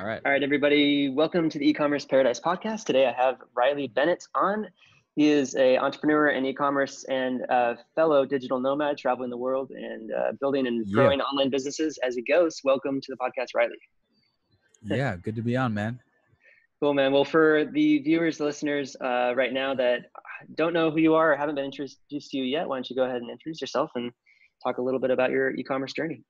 All right. All right, everybody. Welcome to the e-commerce paradise podcast. Today I have Riley Bennett on. He is a entrepreneur in e-commerce and a fellow digital nomad traveling the world and uh, building and Yeah. growing online businesses as he goes. Welcome to the podcast, Riley. Yeah, good to be on, man. Cool, man. Well, for the viewers, the listeners uh, right now that don't know who you are or haven't been introduced to you yet, why don't you go ahead and introduce yourself and talk a little bit about your e-commerce journey?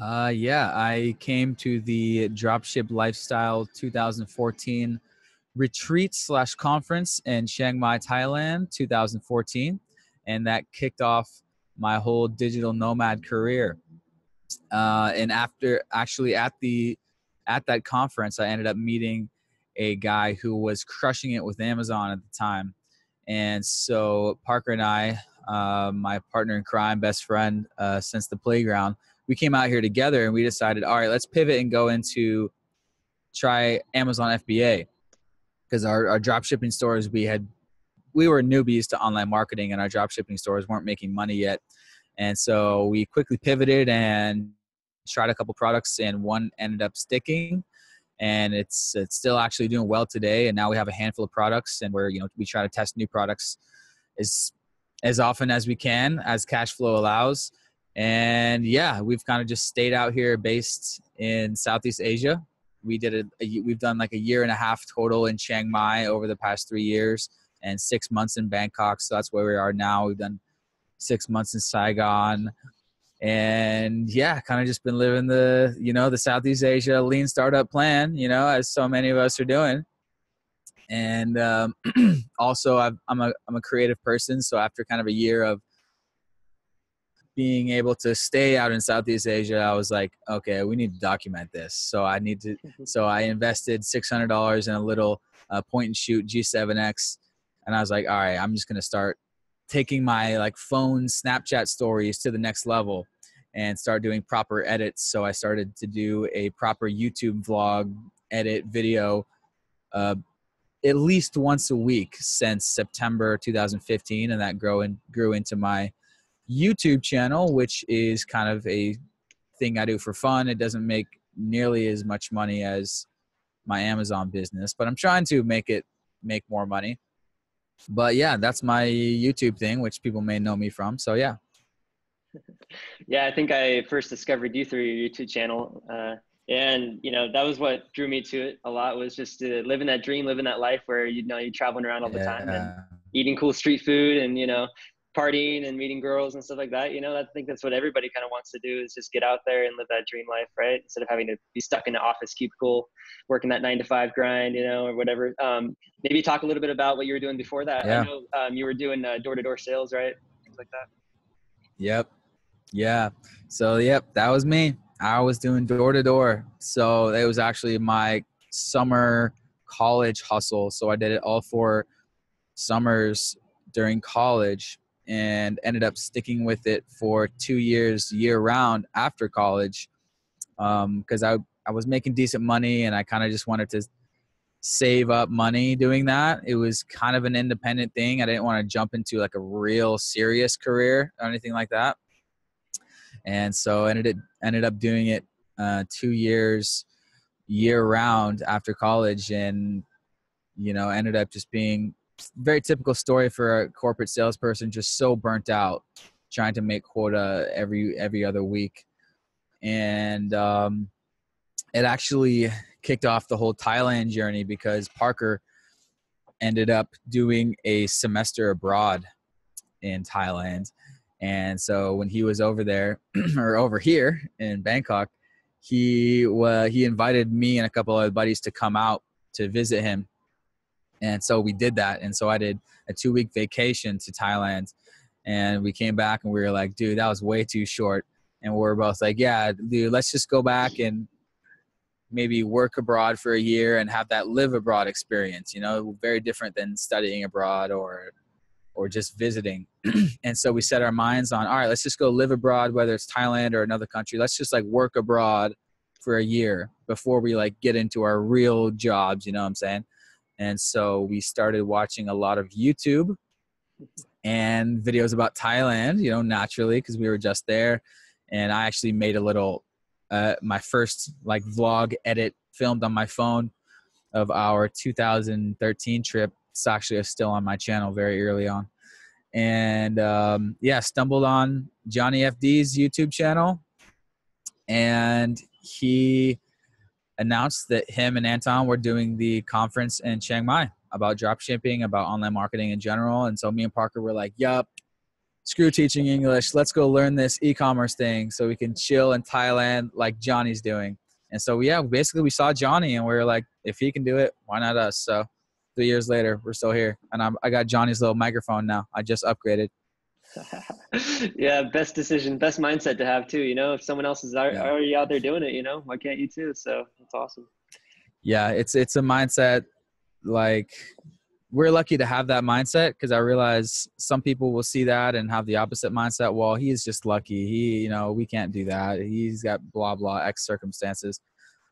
Uh, yeah, I came to the Dropship Lifestyle 2014 retreat slash conference in Chiang Mai, Thailand, 2014, and that kicked off my whole digital nomad career. Uh, and after actually at the at that conference, I ended up meeting a guy who was crushing it with Amazon at the time, and so Parker and I, uh, my partner in crime, best friend uh, since the playground we came out here together and we decided, all right, let's pivot and go into try Amazon FBA because our, our drop shipping stores we had we were newbies to online marketing and our drop shipping stores weren't making money yet. And so we quickly pivoted and tried a couple products and one ended up sticking. And it's it's still actually doing well today. And now we have a handful of products and we're you know we try to test new products as as often as we can as cash flow allows and yeah we've kind of just stayed out here based in southeast asia. We did a, a we've done like a year and a half total in chiang mai over the past three years and six months in bangkok. So that's where we are now. We've done six months in saigon. And yeah kind of just been living the you know the southeast asia lean startup plan you know as so many of us are doing. And um, also I've, i'm a i'm a creative person. So after kind of a year of being able to stay out in Southeast Asia, I was like, okay, we need to document this. So I need to. So I invested six hundred dollars in a little uh, point and shoot G7X, and I was like, all right, I'm just gonna start taking my like phone Snapchat stories to the next level and start doing proper edits. So I started to do a proper YouTube vlog edit video. Uh, at least once a week since September 2015, and that grew and grew into my YouTube channel, which is kind of a thing I do for fun. It doesn't make nearly as much money as my Amazon business, but I'm trying to make it make more money. But yeah, that's my YouTube thing, which people may know me from. So yeah. Yeah, I think I first discovered you through your YouTube channel. Uh, and you know that was what drew me to it a lot was just living that dream living that life where you know you're traveling around all the time and eating cool street food and you know partying and meeting girls and stuff like that you know i think that's what everybody kind of wants to do is just get out there and live that dream life right instead of having to be stuck in the office cubicle working that nine to five grind you know or whatever um, maybe talk a little bit about what you were doing before that Yeah. i know um, you were doing uh, door-to-door sales right things like that Yep. Yeah. So yep, that was me. I was doing door to door. So it was actually my summer college hustle. So I did it all four summers during college and ended up sticking with it for two years year round after college because I, I was making decent money and I kind of just wanted to save up money doing that. It was kind of an independent thing. I didn't want to jump into like a real serious career or anything like that. And so ended ended up doing it uh, two years year round after college and you know ended up just being very typical story for a corporate salesperson just so burnt out trying to make quota every every other week. And um, it actually kicked off the whole thailand journey because parker ended up doing a semester abroad in thailand. And so when he was over there or over here in bangkok he uh, he invited me and a couple of buddies to come out to visit him and so we did that. And so i did a two week vacation to thailand. And we came back and we were like dude that was way too short. And we are both like yeah dude let's just go back and maybe work abroad for a year and have that live abroad experience you know very different than studying abroad or or just visiting. And so we set our minds on all right let's just go live abroad whether it's thailand or another country. Let's just like work abroad for a year before we like get into our real jobs you know what i'm saying and so we started watching a lot of youtube and videos about thailand you know naturally because we were just there and i actually made a little uh, my first like vlog edit filmed on my phone of our 2013 trip. It's actually still on my channel very early on. And um, yeah, stumbled on Johnny FD's YouTube channel. And he announced that him and Anton were doing the conference in Chiang Mai about dropshipping, about online marketing in general. And so me and Parker were like, yup, screw teaching English. Let's go learn this e-commerce thing so we can chill in Thailand like Johnny's doing. And so yeah, basically we saw Johnny and we were like, if he can do it, why not us? So three years later, we're still here. And I'm, I got Johnny's little microphone now. I just upgraded. yeah, best decision, best mindset to have too. You know, if someone else is already out there doing it, you know, why can't you too? So it's awesome. Yeah, it's it's a mindset like we're lucky to have that mindset because I realize some people will see that and have the opposite mindset. Well, he's just lucky. He, you know, we can't do that. He's got blah blah X circumstances.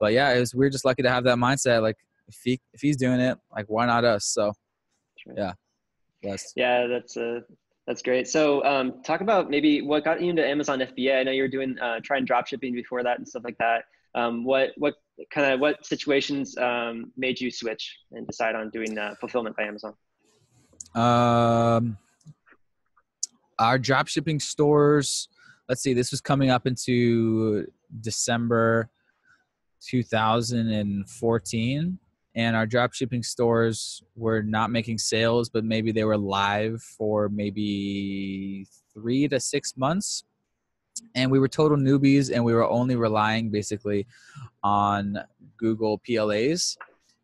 But yeah, it was we're just lucky to have that mindset. Like if he if he's doing it, like why not us? So yeah. Blessed. Yeah, that's a that's great. So, um, talk about maybe what got you into Amazon FBA. I know you were doing uh, trying drop shipping before that and stuff like that. Um, what what kind of what situations um, made you switch and decide on doing uh, fulfillment by Amazon? Um, our drop shipping stores. Let's see. This was coming up into December 2014 and our drop shipping stores were not making sales but maybe they were live for maybe three to six months. And we were total newbies and we were only relying basically on google PLAs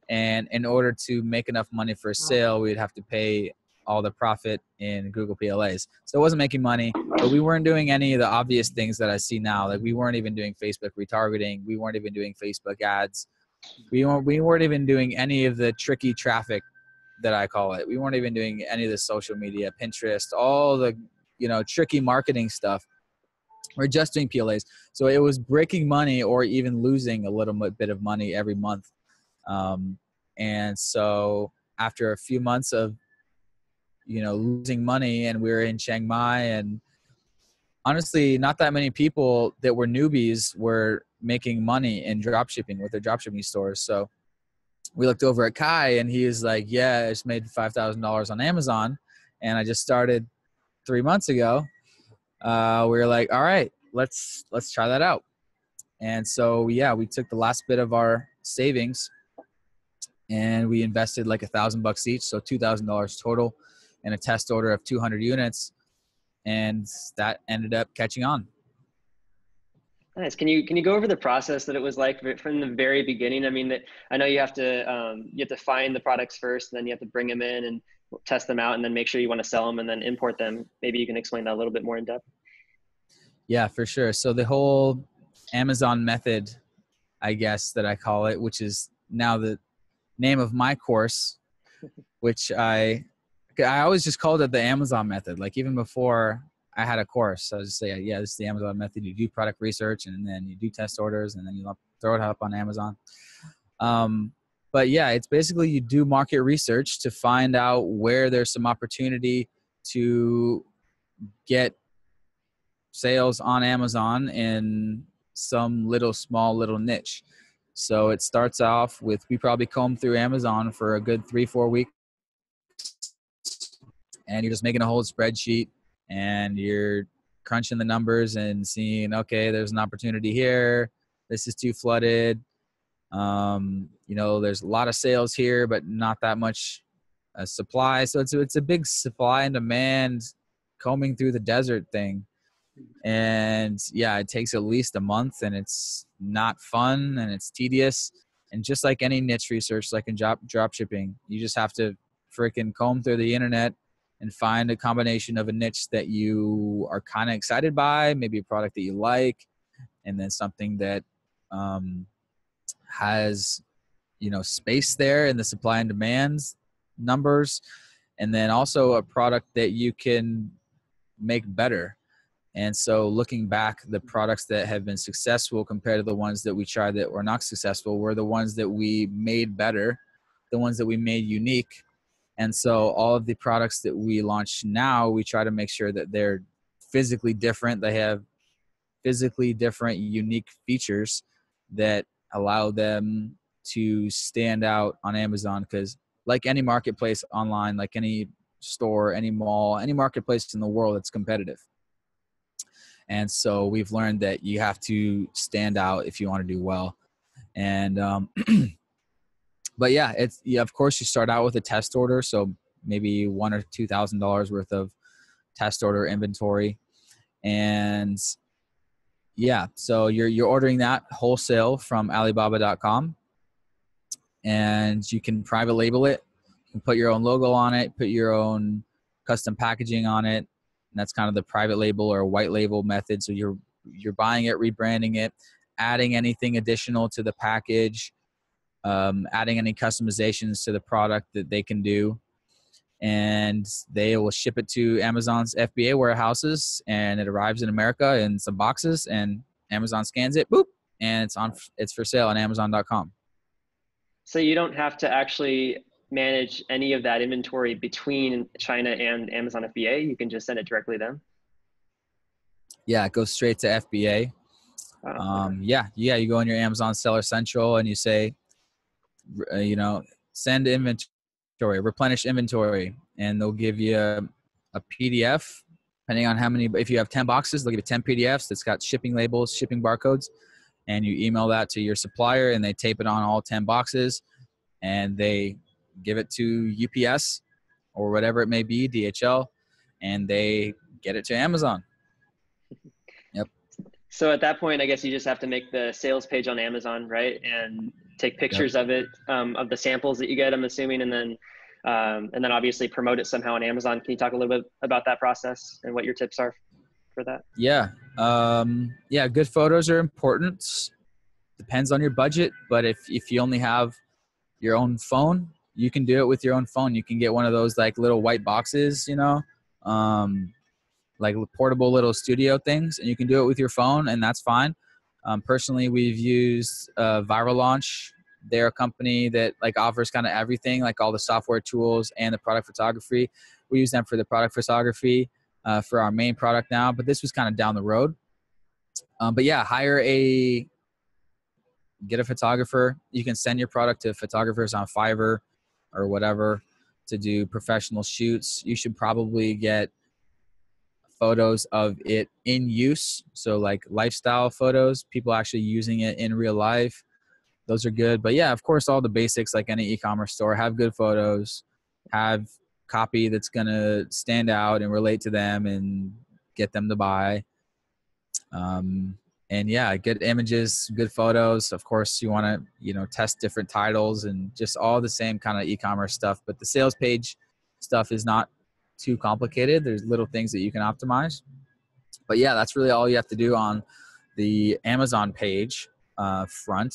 and in order to make enough money for a sale we'd have to pay all the profit in google PLAs so it wasn't making money but we weren't doing any of the obvious things that i see now. Like we weren't even doing facebook retargeting. We weren't even doing facebook ads we weren't we weren't even doing any of the tricky traffic that I call it. We weren't even doing any of the social media, Pinterest, all the you know tricky marketing stuff. We're just doing PLAs, so it was breaking money or even losing a little bit of money every month. Um, and so after a few months of you know losing money, and we were in Chiang Mai, and honestly, not that many people that were newbies were making money in drop shipping with their dropshipping stores. So we looked over at Kai and he was like, Yeah, I just made $5,000 on Amazon and I just started three months ago. Uh, we were like, All right, let's, let's try that out. And so, yeah, we took the last bit of our savings and we invested like a thousand bucks each. So $2,000 total in a test order of 200 units. And that ended up catching on. Nice. Can you can you go over the process that it was like from the very beginning? I mean, that I know you have to um, you have to find the products first, and then you have to bring them in and test them out, and then make sure you want to sell them, and then import them. Maybe you can explain that a little bit more in depth. Yeah, for sure. So the whole Amazon method, I guess that I call it, which is now the name of my course, which I I always just called it the Amazon method. Like even before I had a course. So I just say, yeah, this is the Amazon method. You do product research and then you do test orders and then you throw it up on Amazon. Um, but yeah, it's basically you do market research to find out where there's some opportunity to get sales on Amazon in some little small little niche. So it starts off with we probably comb through Amazon for a good three, four weeks. And you're just making a whole spreadsheet and you're crunching the numbers and seeing okay there's an opportunity here. This is too flooded. Um, you know there's a lot of sales here but not that much uh, supply. So it's it's a big supply and demand combing through the desert thing. And yeah it takes at least a month and it's not fun and it's tedious. And just like any niche research like in drop drop shipping you just have to freaking comb through the internet and find a combination of a niche that you are kind of excited by, maybe a product that you like, and then something that um, has you know space there in the supply and demands numbers, and then also a product that you can make better. And so, looking back, the products that have been successful compared to the ones that we tried that were not successful were the ones that we made better, the ones that we made unique, and so all of the products that we launch now, we try to make sure that they're physically different. They have physically different, unique features that allow them to stand out on Amazon. Because, like any marketplace online, like any store, any mall, any marketplace in the world, it's competitive. And so we've learned that you have to stand out if you want to do well. And, um, but yeah, it's, yeah, of course, you start out with a test order. So maybe one or two thousand dollars worth of test order inventory. And yeah so you're you're ordering that wholesale from alibaba.com and you can private label it. You can put your own logo on it put your own custom packaging on it. And that's kind of the private label or white label method. So you're you're buying it rebranding it adding anything additional to the package um, adding any customizations to the product that they can do and they will ship it to Amazon's FBA warehouses, and it arrives in America in some boxes, and Amazon scans it, boop, and it's on. It's for sale on Amazon.com. So you don't have to actually manage any of that inventory between China and Amazon FBA. You can just send it directly to them. Yeah, it goes straight to FBA. Oh, um, yeah, yeah. You go in your Amazon Seller Central and you say, uh, you know, send inventory replenish inventory, and they'll give you a, a PDF depending on how many. If you have 10 boxes, they'll give you 10 PDFs that's got shipping labels, shipping barcodes, and you email that to your supplier, and they tape it on all 10 boxes, and they give it to UPS or whatever it may be, DHL, and they get it to Amazon. Yep. So at that point, I guess you just have to make the sales page on Amazon, right? And take pictures yep. of it, um, of the samples that you get, I'm assuming, and then um, and then obviously promote it somehow on Amazon. Can you talk a little bit about that process and what your tips are for that? Yeah, um, yeah, good photos are important. Depends on your budget, but if if you only have your own phone, you can do it with your own phone. You can get one of those like little white boxes, you know, um, like portable little studio things, and you can do it with your phone, and that's fine. Um, personally, we've used uh, Viral Launch. They're a company that like offers kind of everything, like all the software tools and the product photography. We use them for the product photography uh, for our main product now, but this was kind of down the road. Um, but yeah, hire a get a photographer. You can send your product to photographers on Fiverr or whatever to do professional shoots. You should probably get photos of it in use. So like lifestyle photos, people actually using it in real life. Those are good. But yeah, of course, all the basics like any e-commerce store have good photos, have copy that's gonna stand out and relate to them and get them to buy. Um, and yeah, good images, good photos. Of course, you want to you know test different titles and just all the same kind of e-commerce stuff. But the sales page stuff is not too complicated. There's little things that you can optimize. But yeah, that's really all you have to do on the Amazon page uh, front.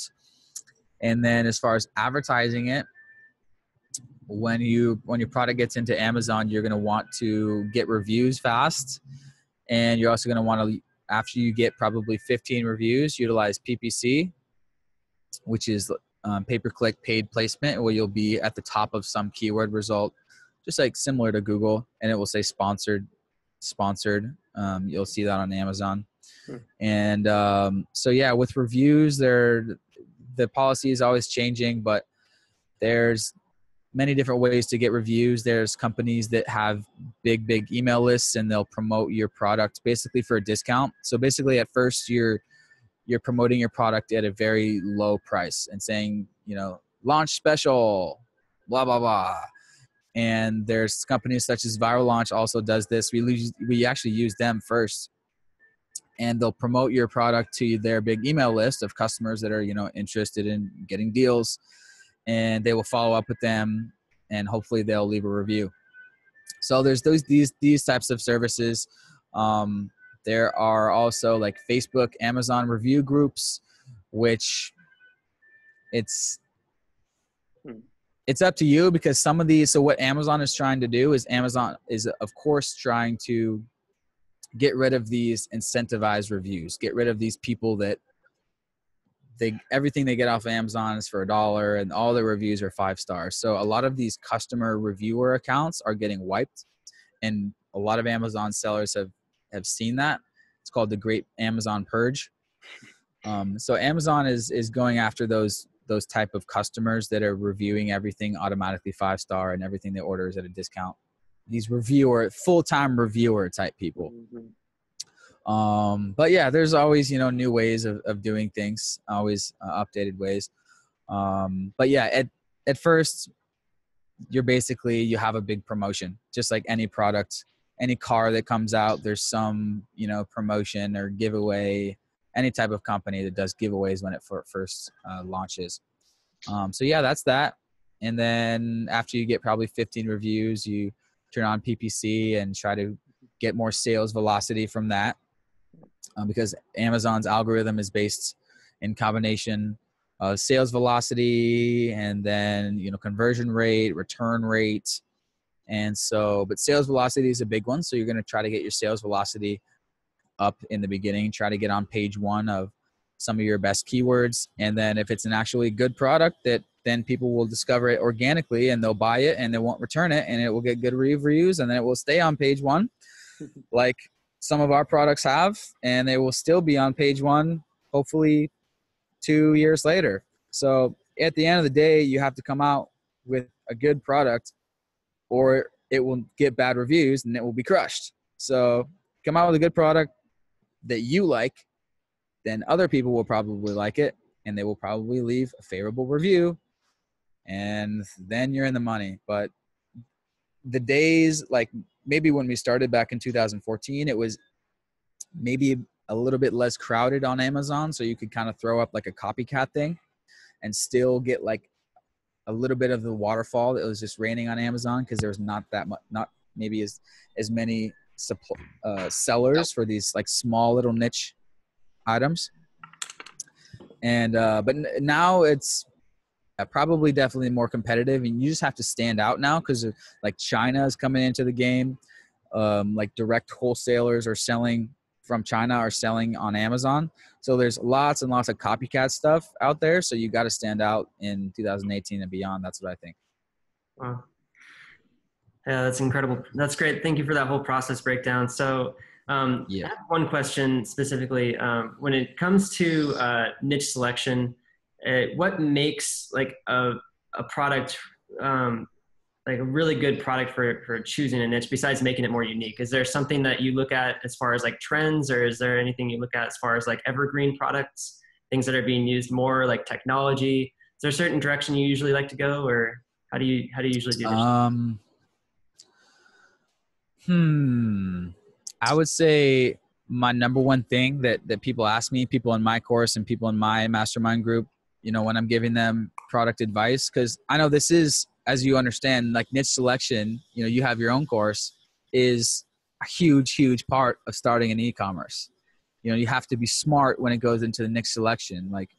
And then as far as advertising it, when you when your product gets into Amazon, you're going to want to get reviews fast, and you're also going to want to after you get probably 15 reviews, utilize PPC, which is um, pay per click paid placement, where you'll be at the top of some keyword result just like similar to Google, and it will say sponsored, sponsored. Um, you'll see that on Amazon. Hmm. And um, so yeah, with reviews, there the policy is always changing, but there's many different ways to get reviews. There's companies that have big, big email lists, and they'll promote your product basically for a discount. So basically, at first, you're you're promoting your product at a very low price and saying, you know, launch special, blah blah blah and there's companies such as viral launch also does this. We we actually use them first. And they'll promote your product to their big email list of customers that are you know interested in getting deals. And they will follow up with them and hopefully they'll leave a review. So there's those these these types of services. Um, there are also like facebook amazon review groups which it's it's up to you because some of these so what amazon is trying to do is amazon is of course trying to get rid of these incentivized reviews get rid of these people that they everything they get off of amazon is for a dollar and all the reviews are five stars so a lot of these customer reviewer accounts are getting wiped and a lot of amazon sellers have have seen that it's called the Great Amazon Purge. Um, so Amazon is is going after those those type of customers that are reviewing everything automatically five star and everything they order is at a discount. These reviewer full time reviewer type people. Mm-hmm. Um, but yeah, there's always you know new ways of, of doing things, always uh, updated ways. Um, but yeah, at at first, you're basically you have a big promotion, just like any product, any car that comes out. There's some you know promotion or giveaway any type of company that does giveaways when it first uh, launches. Um, so yeah, that's that. And then after you get probably 15 reviews, you turn on PPC and try to get more sales velocity from that, um, because Amazon's algorithm is based in combination of sales velocity and then you know conversion rate, return rate, and so. But sales velocity is a big one, so you're going to try to get your sales velocity up in the beginning. Try to get on page one of some of your best keywords. And then if it's an actually good product that then people will discover it organically and they'll buy it and they won't return it and it will get good reviews and then it will stay on page one like some of our products have and they will still be on page one hopefully two years later so at the end of the day you have to come out with a good product or it will get bad reviews and it will be crushed so come out with a good product that you like, then other people will probably like it and they will probably leave a favorable review and then you're in the money. But the days like maybe when we started back in 2014, it was maybe a little bit less crowded on Amazon, so you could kind of throw up like a copycat thing and still get like a little bit of the waterfall that was just raining on Amazon because there was not that much, not maybe as as many supply, uh, sellers for these like small little niche items. And uh, but now it's probably definitely more competitive, and you just have to stand out now because like China is coming into the game. Um, like direct wholesalers are selling from China are selling on Amazon. So there's lots and lots of copycat stuff out there. So you got to stand out in 2018 and beyond. That's what I think. Wow. Yeah, that's incredible. That's great. Thank you for that whole process breakdown. So, um, yeah. one question specifically. Um, when it comes to uh, niche selection, uh, what makes like a, a product um, like a really good product for, for choosing a niche besides making it more unique? Is there something that you look at as far as like trends, or is there anything you look at as far as like evergreen products, things that are being used more, like technology? Is there a certain direction you usually like to go, or how do you how do you usually do? Um, Hmm. I would say my number one thing that that people ask me, people in my course and people in my mastermind group, you know, when I'm giving them product advice, because I know this is, as you understand, like niche selection. You know, you have your own course is a huge, huge part of starting an e-commerce. You know, you have to be smart when it goes into the niche selection. Like,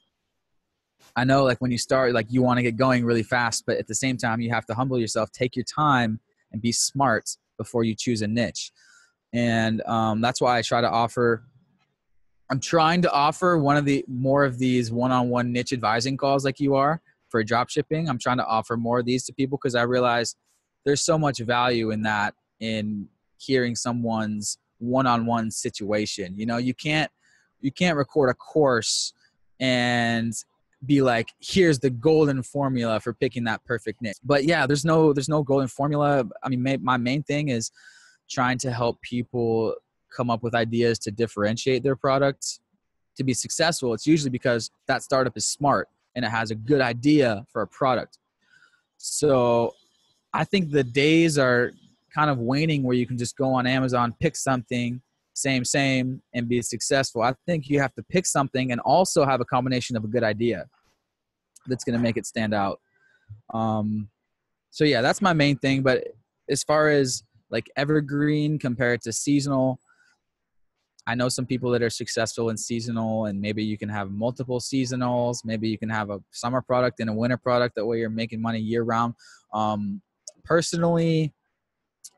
I know, like when you start, like you want to get going really fast, but at the same time, you have to humble yourself, take your time, and be smart before you choose a niche. And um, that's why I try to offer. I'm trying to offer one of the more of these one-on-one niche advising calls like you are for drop shipping. I'm trying to offer more of these to people because I realize there's so much value in that in hearing someone's one-on-one situation. You know, you can't you can't record a course and be like here's the golden formula for picking that perfect niche. But yeah there's no there's no golden formula. I mean my main thing is trying to help people come up with ideas to differentiate their product to be successful. It's usually because that startup is smart and it has a good idea for a product. So i think the days are kind of waning where you can just go on amazon pick something same, same, and be successful. I think you have to pick something and also have a combination of a good idea that's going to make it stand out. Um, so yeah, that's my main thing. But as far as like evergreen compared to seasonal, I know some people that are successful in seasonal, and maybe you can have multiple seasonals. Maybe you can have a summer product and a winter product. That way, you're making money year round. Um, personally,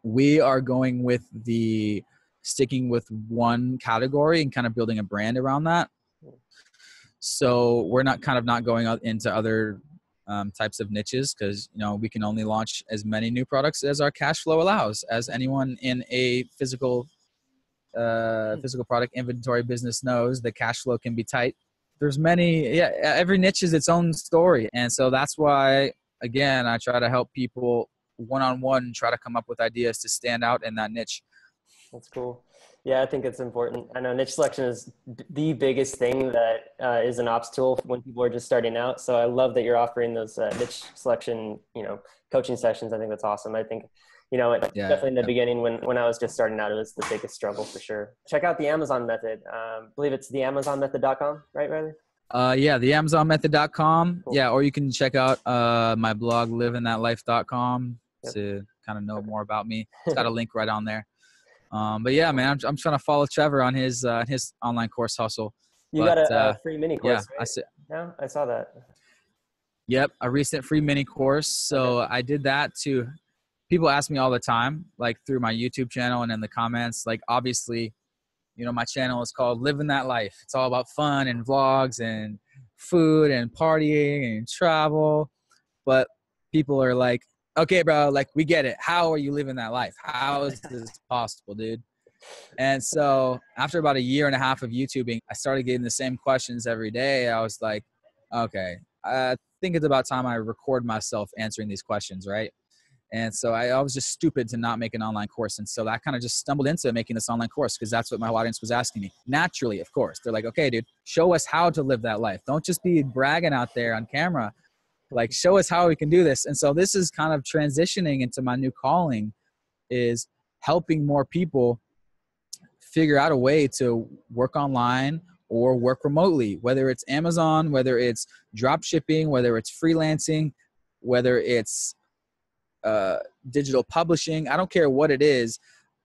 we are going with the sticking with one category and kind of building a brand around that. So we're not kind of not going into other um, types of niches because you know we can only launch as many new products as our cash flow allows, as anyone in a physical uh, hmm. physical product inventory business knows, the cash flow can be tight. There's many, yeah, every niche is its own story. And so that's why, again, I try to help people one on one try to come up with ideas to stand out in that niche. That's cool. Yeah, I think it's important. I know niche selection is the biggest thing that uh, is an obstacle when people are just starting out. So I love that you're offering those uh, niche selection, you know, coaching sessions. I think that's awesome. I think, you know, yeah, definitely in the yeah. beginning when, when I was just starting out, it was the biggest struggle for sure. Check out the Amazon method. Um, I believe it's the amazonmethod.com, right, Riley? Uh, yeah, the amazonmethod.com. Cool. Yeah, or you can check out uh, my blog, livinthatlife.com yep. to kind of know more about me. It's got a link right on there. Um, but yeah, man, I'm, I'm trying to follow Trevor on his uh, his online course hustle. You but, got a, uh, free mini course. Yeah, right? I see. Yeah, I saw that. Yep, a recent free mini course. So okay. I did that to people ask me all the time, like through my YouTube channel and in the comments. Like obviously, you know, my channel is called Living That Life. It's all about fun and vlogs and food and partying and travel. But people are like, okay, bro, like we get it. How are you living that life? How is this possible, dude? And so after about a year and a half of YouTubing, I started getting the same questions every day. I was like, okay, I think it's about time I record myself answering these questions, right? And so I, I was just stupid to not make an online course. And so I kind of just stumbled into making this online course because that's what my audience was asking me. Naturally, of course. They're like, okay, dude, show us how to live that life. Don't just be bragging out there on camera like show us how we can do this. And so this is kind of transitioning into my new calling is helping more people figure out a way to work online or work remotely whether it's amazon whether it's drop shipping whether it's freelancing whether it's uh, digital publishing. I don't care what it is.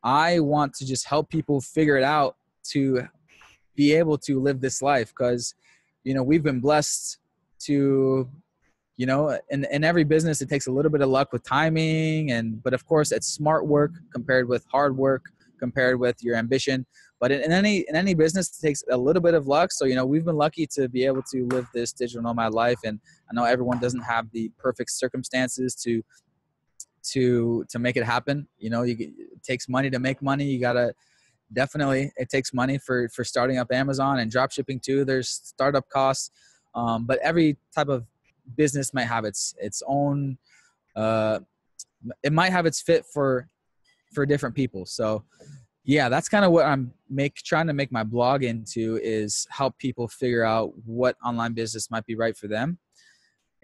I want to just help people figure it out to be able to live this life because you know we've been blessed to you know in, in every business it takes a little bit of luck with timing and but of course it's smart work compared with hard work compared with your ambition. But in, in any in any business it takes a little bit of luck. So you know we've been lucky to be able to live this digital nomad life. And i know everyone doesn't have the perfect circumstances to to to make it happen. You know you, it takes money to make money. You gotta definitely it takes money for for starting up amazon and drop shipping too. There's startup costs. Um, but every type of business might have its its own uh it might have its fit for for different people. So yeah that's kind of what i'm make trying to make my blog into is help people figure out what online business might be right for them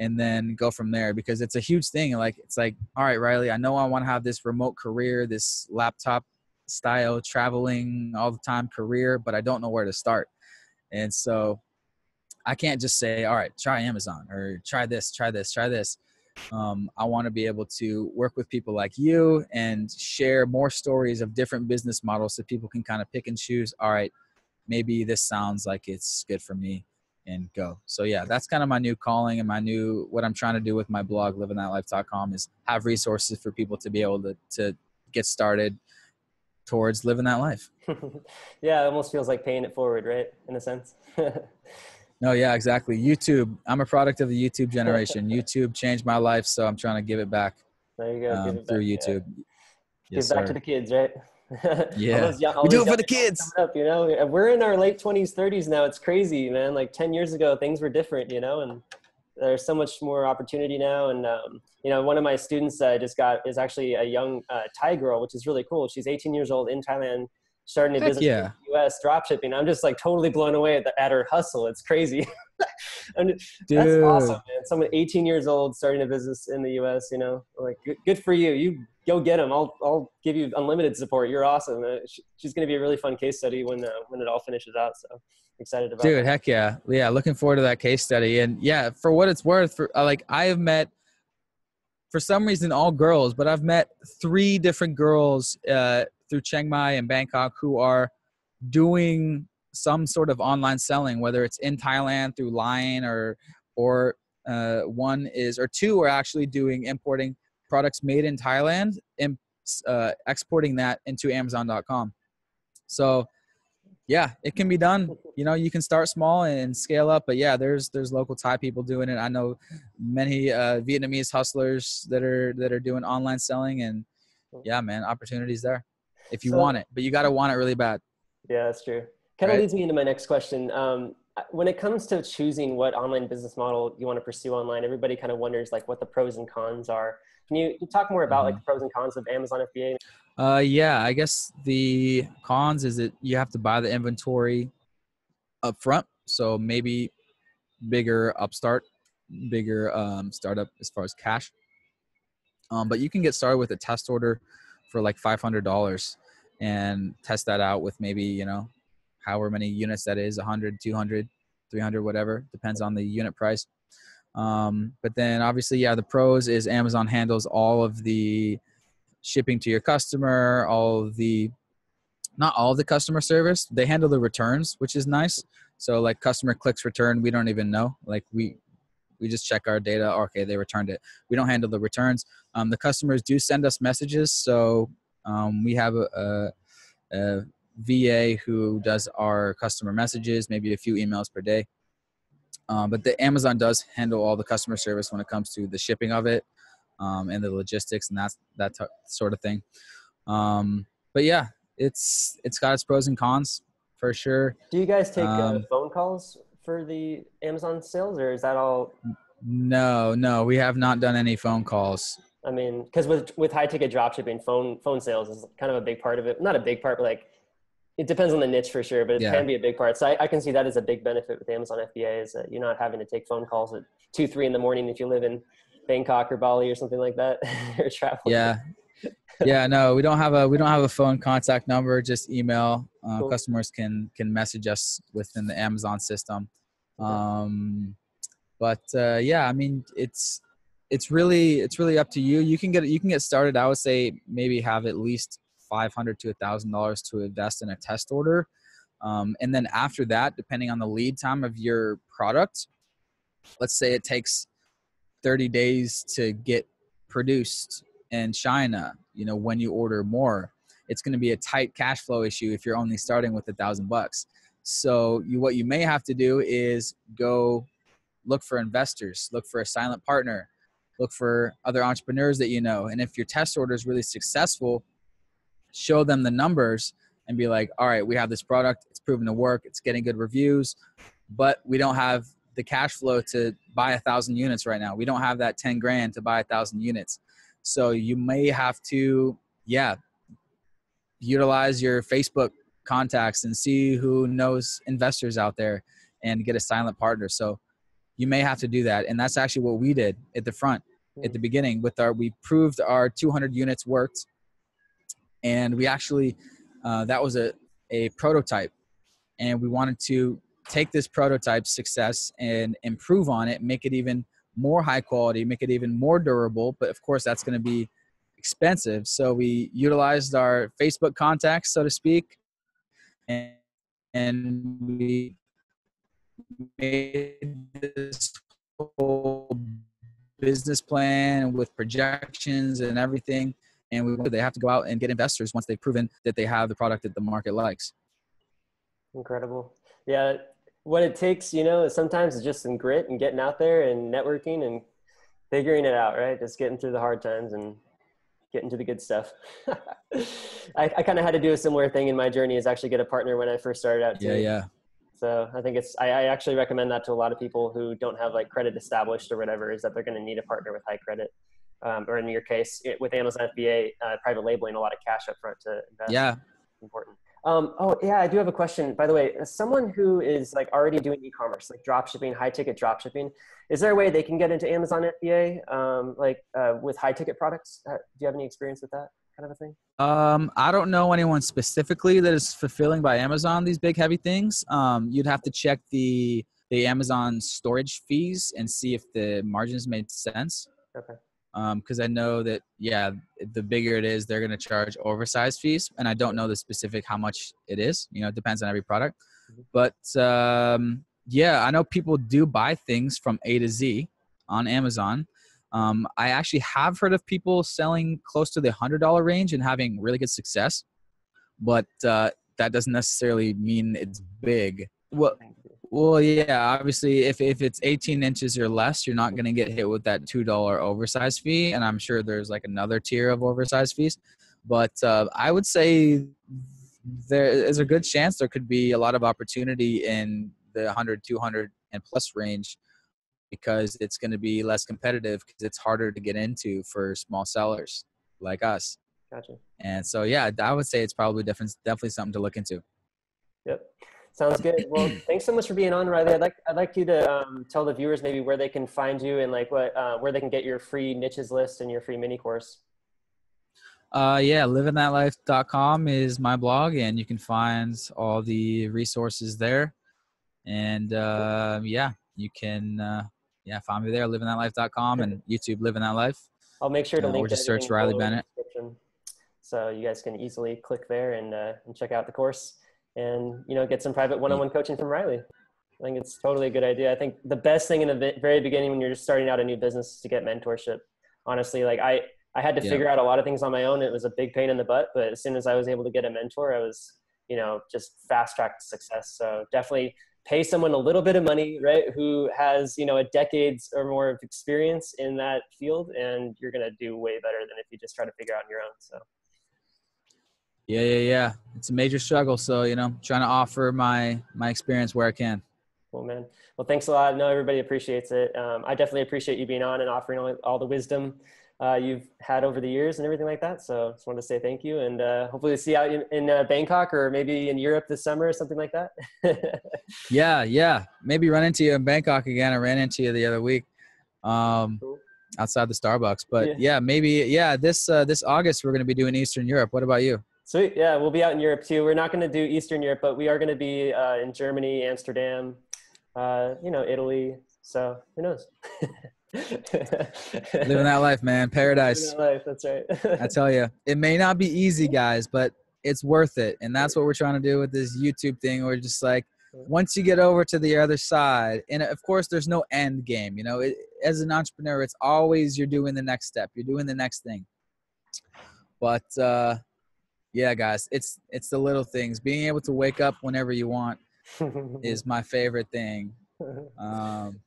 and then go from there because it's a huge thing. Like it's like all right riley i know i want to have this remote career this laptop style traveling all the time career but i don't know where to start. And so I can't just say, all right, try Amazon or try this, try this, try this. Um, I want to be able to work with people like you and share more stories of different business models so people can kind of pick and choose. All right, maybe this sounds like it's good for me and go. So yeah, that's kind of my new calling and my new what I'm trying to do with my blog livinthatlife.com is have resources for people to be able to to get started towards living that life. yeah, it almost feels like paying it forward, right? In a sense. No, yeah, exactly. YouTube. I'm a product of the YouTube generation. YouTube changed my life, so I'm trying to give it back. There you go. Um, through back, YouTube. Yeah. Yes, give back sir. to the kids, right? yeah, those, we do it for the kids. Up, you know, we're in our late 20s, 30s now. It's crazy, man. Like 10 years ago, things were different, you know, and there's so much more opportunity now. And um, you know, one of my students uh, just got is actually a young uh, Thai girl, which is really cool. She's 18 years old in Thailand starting a Heck business yeah. in the US drop shipping. I'm just like totally blown away at, the, at her hustle. It's crazy. that's awesome, man. Someone 18 years old starting a business in the US, you know, like good, good for you. You go get them. I'll, I'll give you unlimited support. You're awesome. Uh, she, she's going to be a really fun case study when, uh, when it all finishes out. So excited about Dude, that. heck yeah. Yeah. Looking forward to that case study. And yeah, for what it's worth for uh, like, I have met, for some reason, all girls, but I've met three different girls, uh, through Chiang Mai and Bangkok who are doing some sort of online selling, whether it's in Thailand through Line or or uh, one is or two are actually doing importing products made in Thailand and uh, exporting that into Amazon.com. So yeah, it can be done. You know, you can start small and scale up, but yeah, there's there's local Thai people doing it. I know many uh, Vietnamese hustlers that are that are doing online selling, and yeah, man, opportunities there if you so, want it, but you got to want it really bad. Yeah, that's true. Kind of right? leads me into my next question. Um, when it comes to choosing what online business model you want to pursue online, everybody kind of wonders like what the pros and cons are. Can you, talk more about mm-hmm. like the pros and cons of Amazon FBA? Uh, yeah, I guess the cons is that you have to buy the inventory up front. So maybe bigger upstart, bigger um, startup as far as cash. Um, but you can get started with a test order for like $500 and test that out with maybe, you know, however many units that is 100, 200, 300, whatever, depends on the unit price. Um, but then obviously, yeah, the pros is Amazon handles all of the shipping to your customer, all the not all the customer service. They handle the returns, which is nice. So like customer clicks return, we don't even know. Like we we just check our data. Okay, they returned it. We don't handle the returns. Um, the customers do send us messages, so um, we have a, a, a VA who does our customer messages, maybe a few emails per day. Um, but the Amazon does handle all the customer service when it comes to the shipping of it um, and the logistics and that that t- sort of thing. Um, but yeah, it's it's got its pros and cons for sure. Do you guys take uh, um, uh, phone calls for the Amazon sales, or is that all? No, no, we have not done any phone calls. I mean, because with with high ticket dropshipping, phone phone sales is kind of a big part of it. Not a big part, but like it depends on the niche for sure, but it yeah. can be a big part. So I, I, can see that as a big benefit with Amazon FBA is that you're not having to take phone calls at two, three in the morning if you live in Bangkok or Bali or something like that or travel. Yeah, yeah, no, we don't have a we don't have a phone contact number. Just email. Uh, cool. Customers can can message us within the Amazon system. Um, but uh, yeah, I mean, it's it's really it's really up to you. You can get you can get started. I would say maybe have at least five hundred to a thousand dollars to invest in a test order, um, and then after that, depending on the lead time of your product, let's say it takes thirty days to get produced in China, you know, when you order more, it's going to be a tight cash flow issue if you're only starting with a thousand bucks. So you, what you may have to do is go look for investors, look for a silent partner, look for other entrepreneurs that you know. And if your test order is really successful, show them the numbers and be like, all right, we have this product, it's proven to work, it's getting good reviews, but we don't have the cash flow to buy a thousand units right now. We don't have that 10 grand to buy a thousand units. So you may have to, yeah, utilize your Facebook contacts and see who knows investors out there and get a silent partner. So you may have to do that. And that's actually what we did at the front at the beginning with our, we proved our 200 units worked. And we actually, uh, that was a, a prototype. And we wanted to take this prototype success and improve on it, make it even more high quality, make it even more durable. But of course, that's going to be expensive. So we utilized our Facebook contacts, so to speak, and, and we made this whole business plan with projections and everything. And we they have to go out and get investors once they've proven that they have the product that the market likes. Incredible. Yeah, what it takes, you know, is sometimes it's just some grit and getting out there and networking and figuring it out, right? Just getting through the hard times and getting to the good stuff. I, I kind of had to do a similar thing in my journey is actually get a partner when I first started out. Too. Yeah, yeah. So I think it's, I, I, actually recommend that to a lot of people who don't have like credit established or whatever, is that they're going to need a partner with high credit. Um, or in your case, it, with Amazon FBA, uh, private labeling, a lot of cash up front to invest. Yeah. Important. Um, oh yeah, I do have a question. By the way, someone who is like already doing e-commerce, like drop shipping, high ticket drop shipping, is there a way they can get into Amazon FBA, um, like uh, with high ticket products? Uh, do you have any experience with that kind of a thing? Um, I don't know anyone specifically that is fulfilling by Amazon these big heavy things. Um, you'd have to check the the Amazon storage fees and see if the margins made sense. Okay because um, I know that yeah, the bigger it is, they're going to charge oversized fees, and I don't know the specific how much it is. You know, it depends on every product, mm-hmm. but um, yeah, I know people do buy things from A to Z on Amazon. Um, I actually have heard of people selling close to the hundred dollar range and having really good success, but uh, that doesn't necessarily mean it's big. Well, well, yeah, obviously, if, if it's 18 inches or less, you're not going to get hit with that $2 oversized fee. And I'm sure there's like another tier of oversized fees. But uh, I would say there is a good chance there could be a lot of opportunity in the 100, 200 and plus range because it's going to be less competitive because it's harder to get into for small sellers like us. Gotcha. And so, yeah, I would say it's probably definitely definitely something to look into. Yep. Sounds good. Well, thanks so much for being on, Riley. I'd like I'd like you to um, tell the viewers maybe where they can find you and like what uh, where they can get your free niches list and your free mini course. Uh, yeah, livinthatlife.com is my blog, and you can find all the resources there. And uh, yeah, you can uh, yeah find me there, livinthatlife.com, and YouTube Living That Life. I'll make sure to uh, link. Or just search Riley Bennett. So you guys can easily click there and uh, and check out the course, and you know get some private one-on-one coaching from Riley. I think it's totally a good idea. I think the best thing in the very beginning when you're just starting out a new business is to get mentorship. Honestly, like I I had to yeah. figure out a lot of things on my own. It was a big pain in the butt, but as soon as I was able to get a mentor, I was, you know, just fast track to success. So definitely pay someone a little bit of money, right? Who has, you know, a decades or more of experience in that field, and you're gonna do way better than if you just try to figure out on your own. So. Yeah, yeah, yeah. It's a major struggle. So you know, trying to offer my my experience where I can. Cool, man. Well, thanks a lot. I know everybody appreciates it. Um, I definitely appreciate you being on and offering all, all the wisdom uh, you've had over the years and everything like that. So just wanted to say thank you and uh, hopefully see you out in, in uh, Bangkok or maybe in Europe this summer or something like that. yeah, yeah. Maybe run into you in Bangkok again. I ran into you the other week um, cool. outside the Starbucks. But yeah. yeah, maybe, yeah, this, uh, this August we're going to be doing Eastern Europe. What about you? Sweet. Yeah, we'll be out in Europe too. We're not going to do Eastern Europe, but we are going to be uh, in Germany, Amsterdam, uh, you know, Italy. So who knows? Living that life, man. Paradise. That life, that's right. I tell you, it may not be easy, guys, but it's worth it. And that's what we're trying to do with this YouTube thing. We're just like, once you get over to the other side, and of course, there's no end game. You know, it, as an entrepreneur, it's always you're doing the next step, you're doing the next thing. But uh, yeah, guys, it's it's the little things. Being able to wake up whenever you want is my favorite thing. Um,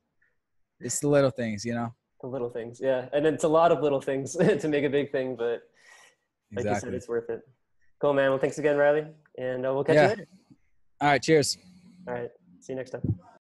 it's the little things, you know. The little things, yeah, and it's a lot of little things to make a big thing, but like exactly. you said, it's worth it. Cool, man. Well, thanks again, Riley, and uh, we'll catch yeah. you later. All right, cheers. All right, see you next time.